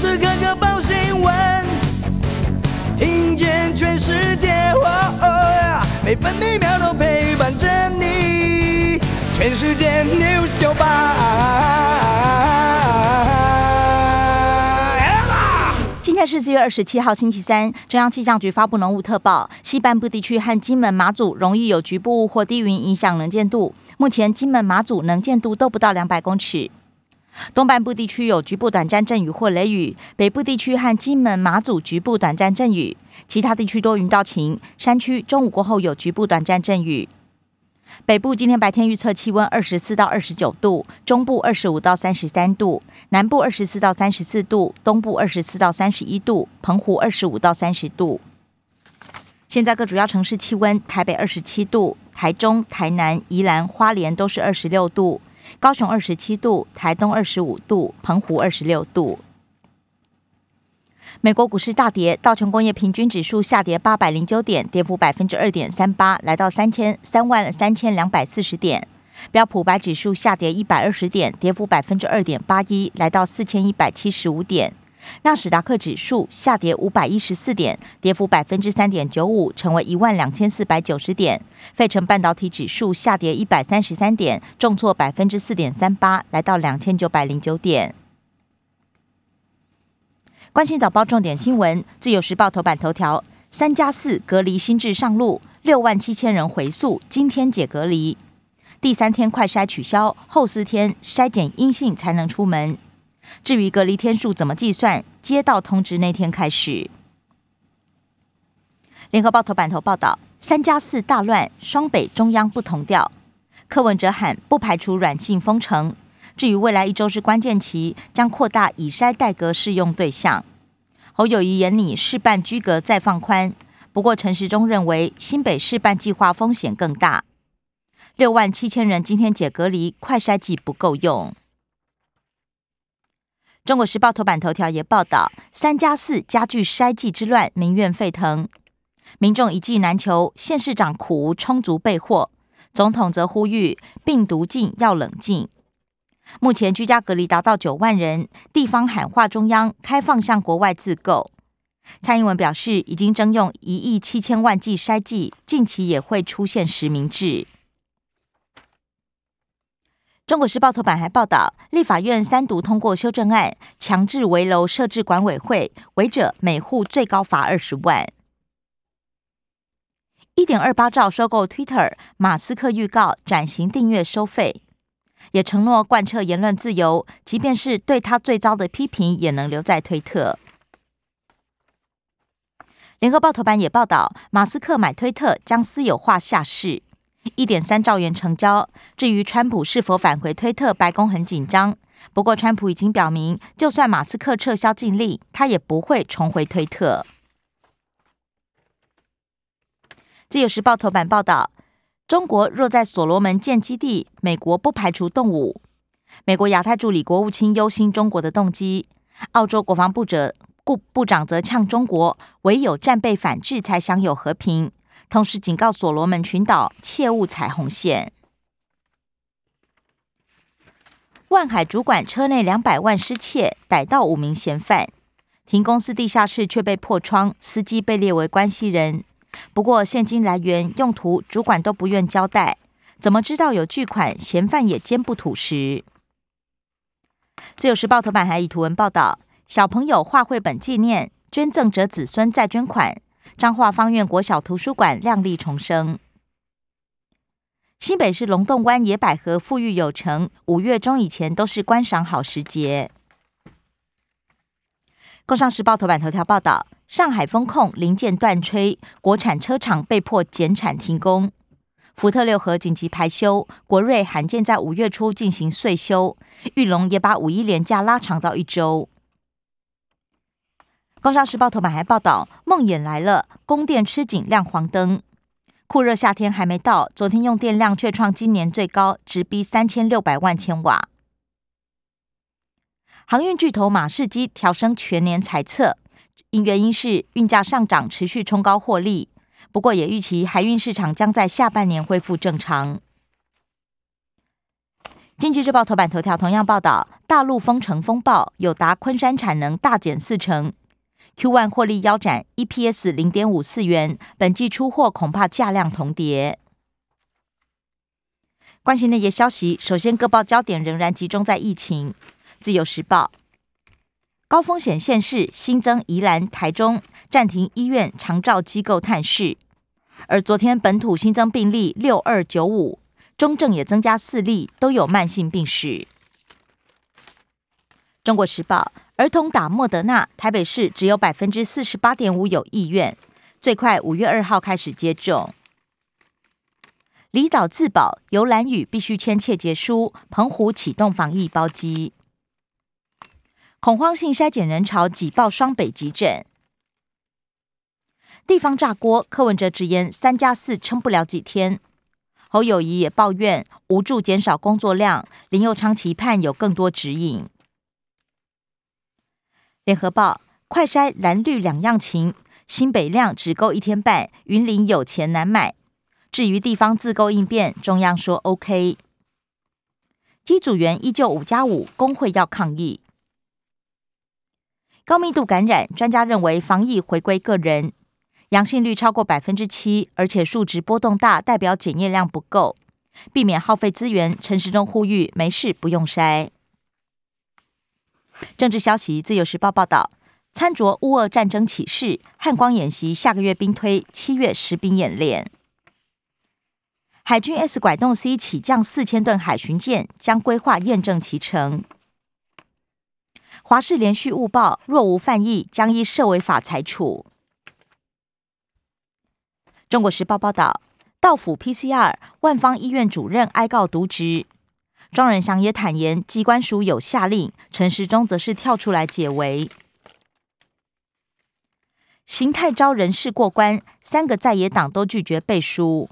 时刻刻报新闻，听见全世界，每分每秒都陪伴着你。全世界 news 九八。今天是四月二十七号，星期三。中央气象局发布浓雾特报，西半部地区和金门、马祖容易有局部或低云影响能见度。目前金门、马祖能见度都不到两百公尺。东半部地区有局部短暂阵雨或雷雨，北部地区和金门、马祖局部短暂阵雨，其他地区多云到晴。山区中午过后有局部短暂阵雨。北部今天白天预测气温二十四到二十九度，中部二十五到三十三度，南部二十四到三十四度，东部二十四到三十一度，澎湖二十五到三十度。现在各主要城市气温：台北二十七度，台中、台南、宜兰花莲都是二十六度，高雄二十七度，台东二十五度，澎湖二十六度。美国股市大跌，道琼工业平均指数下跌八百零九点，跌幅百分之二点三八，来到三千三万三千两百四十点。标普白指数下跌一百二十点，跌幅百分之二点八一，来到四千一百七十五点。纳斯达克指数下跌五百一十四点，跌幅百分之三点九五，成为一万两千四百九十点。费城半导体指数下跌一百三十三点，重挫百分之四点三八，来到两千九百零九点。关心早报重点新闻，自由时报头版头条：三加四隔离新制上路，六万七千人回溯，今天解隔离。第三天快筛取消，后四天筛检阴性才能出门。至于隔离天数怎么计算，接到通知那天开始。联合报头版头报道：三加四大乱，双北中央不同调。柯文哲喊不排除软性封城。至于未来一周是关键期，将扩大以筛代隔适用对象。侯友谊眼里试办居隔再放宽，不过陈时中认为新北试办计划风险更大。六万七千人今天解隔离，快筛剂不够用。中国时报头版头条也报道，三加四加剧筛剂之乱，民怨沸腾，民众一剂难求，县市长苦无充足备货，总统则呼吁病毒禁要冷静。目前居家隔离达到九万人，地方喊话中央开放向国外自购。蔡英文表示，已经征用一亿七千万剂筛剂，近期也会出现实名制。中国时报头版还报道，立法院三读通过修正案，强制围楼设置管委会，违者每户最高罚二十万。一点二八兆收购 Twitter，马斯克预告转型订阅收费。也承诺贯彻言论自由，即便是对他最糟的批评，也能留在推特。联合报头版也报道，马斯克买推特将私有化下市，一点三兆元成交。至于川普是否返回推特，白宫很紧张。不过，川普已经表明，就算马斯克撤销禁令，他也不会重回推特。自由时报头版报道。中国若在所罗门建基地，美国不排除动武。美国亚太助理国务卿忧心中国的动机。澳洲国防部者顾部长则呛中国，唯有战备反制才享有和平。同时警告所罗门群岛切勿踩红线。万海主管车内两百万失窃，逮到五名嫌犯。停公司地下室却被破窗，司机被列为关系人。不过现金来源、用途，主管都不愿交代。怎么知道有巨款？嫌犯也坚不吐实。自由时报头版还以图文报道：小朋友画绘本纪念，捐赠者子孙再捐款。彰化方院国小图书馆亮丽重生。新北市龙洞湾野百合富裕有成，五月中以前都是观赏好时节。工商时报头版头条报道。上海风控零件断炊，国产车厂被迫减产停工。福特六合紧急排休，国瑞罕见在五月初进行岁休，玉龙也把五一连假拉长到一周。工商时报头版还报道，梦魇来了，供电吃紧亮黄灯。酷热夏天还没到，昨天用电量却创今年最高，直逼三千六百万千瓦。航运巨头马士基调升全年财测。因原因是运价上涨，持续冲高获利。不过也预期海运市场将在下半年恢复正常。经济日报头版头条同样报道，大陆封城风暴，有达昆山产能大减四成，Q1 获利腰斩，EPS 零点五四元，本季出货恐怕价量同跌。关心那些消息，首先各报焦点仍然集中在疫情。自由时报，高风险县市新增宜兰、台中暂停医院长照机构探视，而昨天本土新增病例六二九五。中症也增加四例，都有慢性病史。中国时报：儿童打莫德纳，台北市只有百分之四十八点五有意愿，最快五月二号开始接种。离岛自保，游兰屿必须签切结书。澎湖启动防疫包机。恐慌性筛检人潮挤爆双北急诊。地方炸锅，柯文哲直言三加四撑不了几天。侯友谊也抱怨无助减少工作量，林佑昌期盼有更多指引。联合报快筛蓝绿两样情，新北量只够一天半，云林有钱难买。至于地方自购应变，中央说 OK。机组员依旧五加五，工会要抗议。高密度感染，专家认为防疫回归个人。阳性率超过百分之七，而且数值波动大，代表检验量不够，避免耗费资源。陈时中呼吁，没事不用筛。政治消息，自由时报报道，参酌乌俄战争启示，汉光演习下个月兵推，七月实兵演练。海军 S 拐洞 C 起降四千吨海巡舰将规划验证其成。华视连续误报，若无犯意，将依涉违法裁处。中国时报报道，道府 PCR，万方医院主任哀告渎职。庄仁祥也坦言，机关署有下令。陈时中则是跳出来解围。邢泰昭人事过关，三个在野党都拒绝背书。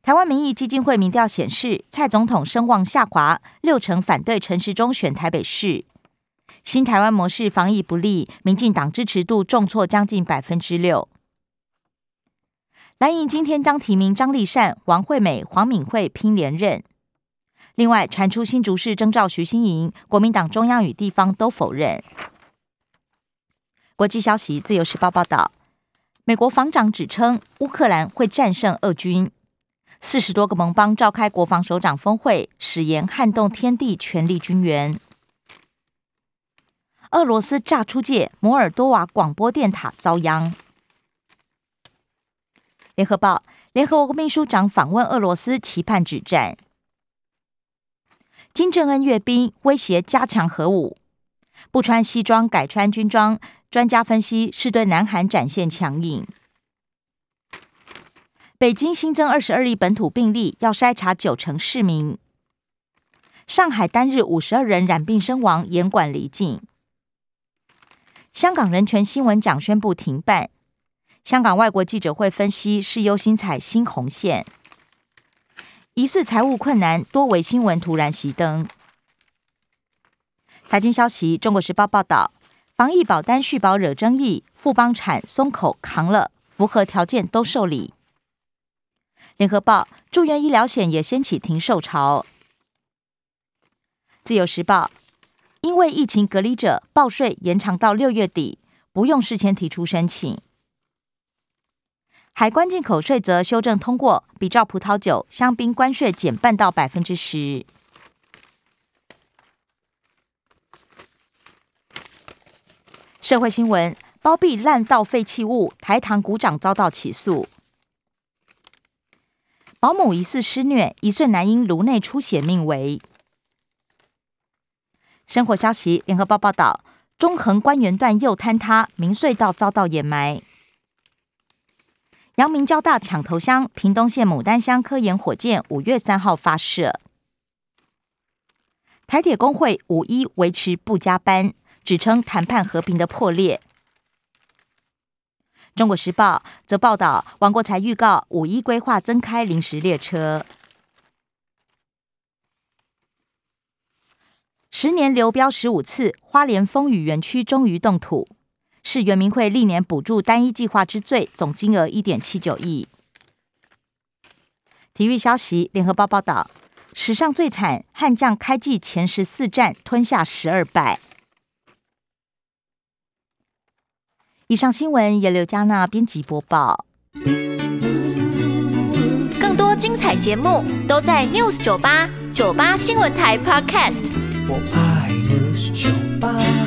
台湾民意基金会民调显示，蔡总统声望下滑，六成反对陈时中选台北市。新台湾模式防疫不利，民进党支持度重挫将近百分之六。蓝营今天将提名张立善、王惠美、黄敏惠拼连任。另外传出新竹市征召徐新莹，国民党中央与地方都否认。国际消息，自由时报报道，美国防长指称乌克兰会战胜俄军。四十多个盟邦召开国防首长峰会，誓言撼动天地，全力军援。俄罗斯炸出界，摩尔多瓦广播电塔遭殃。联合报，联合国秘书长访问俄罗斯，期盼止战。金正恩阅兵，威胁加强核武，不穿西装改穿军装，专家分析是对南韩展现强硬。北京新增二十二例本土病例，要筛查九成市民。上海单日五十二人染病身亡，严管离境。香港人权新闻奖宣布停办。香港外国记者会分析是优先踩新红线。疑似财务困难，多维新闻突然熄灯。财经消息，《中国时报》报道，防疫保单续保惹争议，富邦产松口扛了，符合条件都受理。联合报，住院医疗险也掀起停售潮。自由时报。因为疫情隔离者报税延长到六月底，不用事先提出申请。海关进口税则修正通过，比照葡萄酒、香槟关税减半到百分之十。社会新闻：包庇滥倒废弃物，台糖股长遭到起诉。保姆疑似施虐，一岁男婴颅内出血命危。生活消息：联合报报道，中横关园段又坍塌，明隧道遭到掩埋。阳明交大抢头香，屏东县牡丹乡科研火箭五月三号发射。台铁工会五一维持不加班，指称谈判和平的破裂。中国时报则报道，王国才预告五一规划增开临时列车。十年流标十五次，花莲风雨园区终于动土，是原民会历年补助单一计划之最，总金额一点七九亿。体育消息，联合报报道，史上最惨，悍将开季前十四战吞下十二败。以上新闻由刘嘉娜编辑播报。更多精彩节目都在 News 九八九八新闻台 Podcast。我爱 News 酒吧。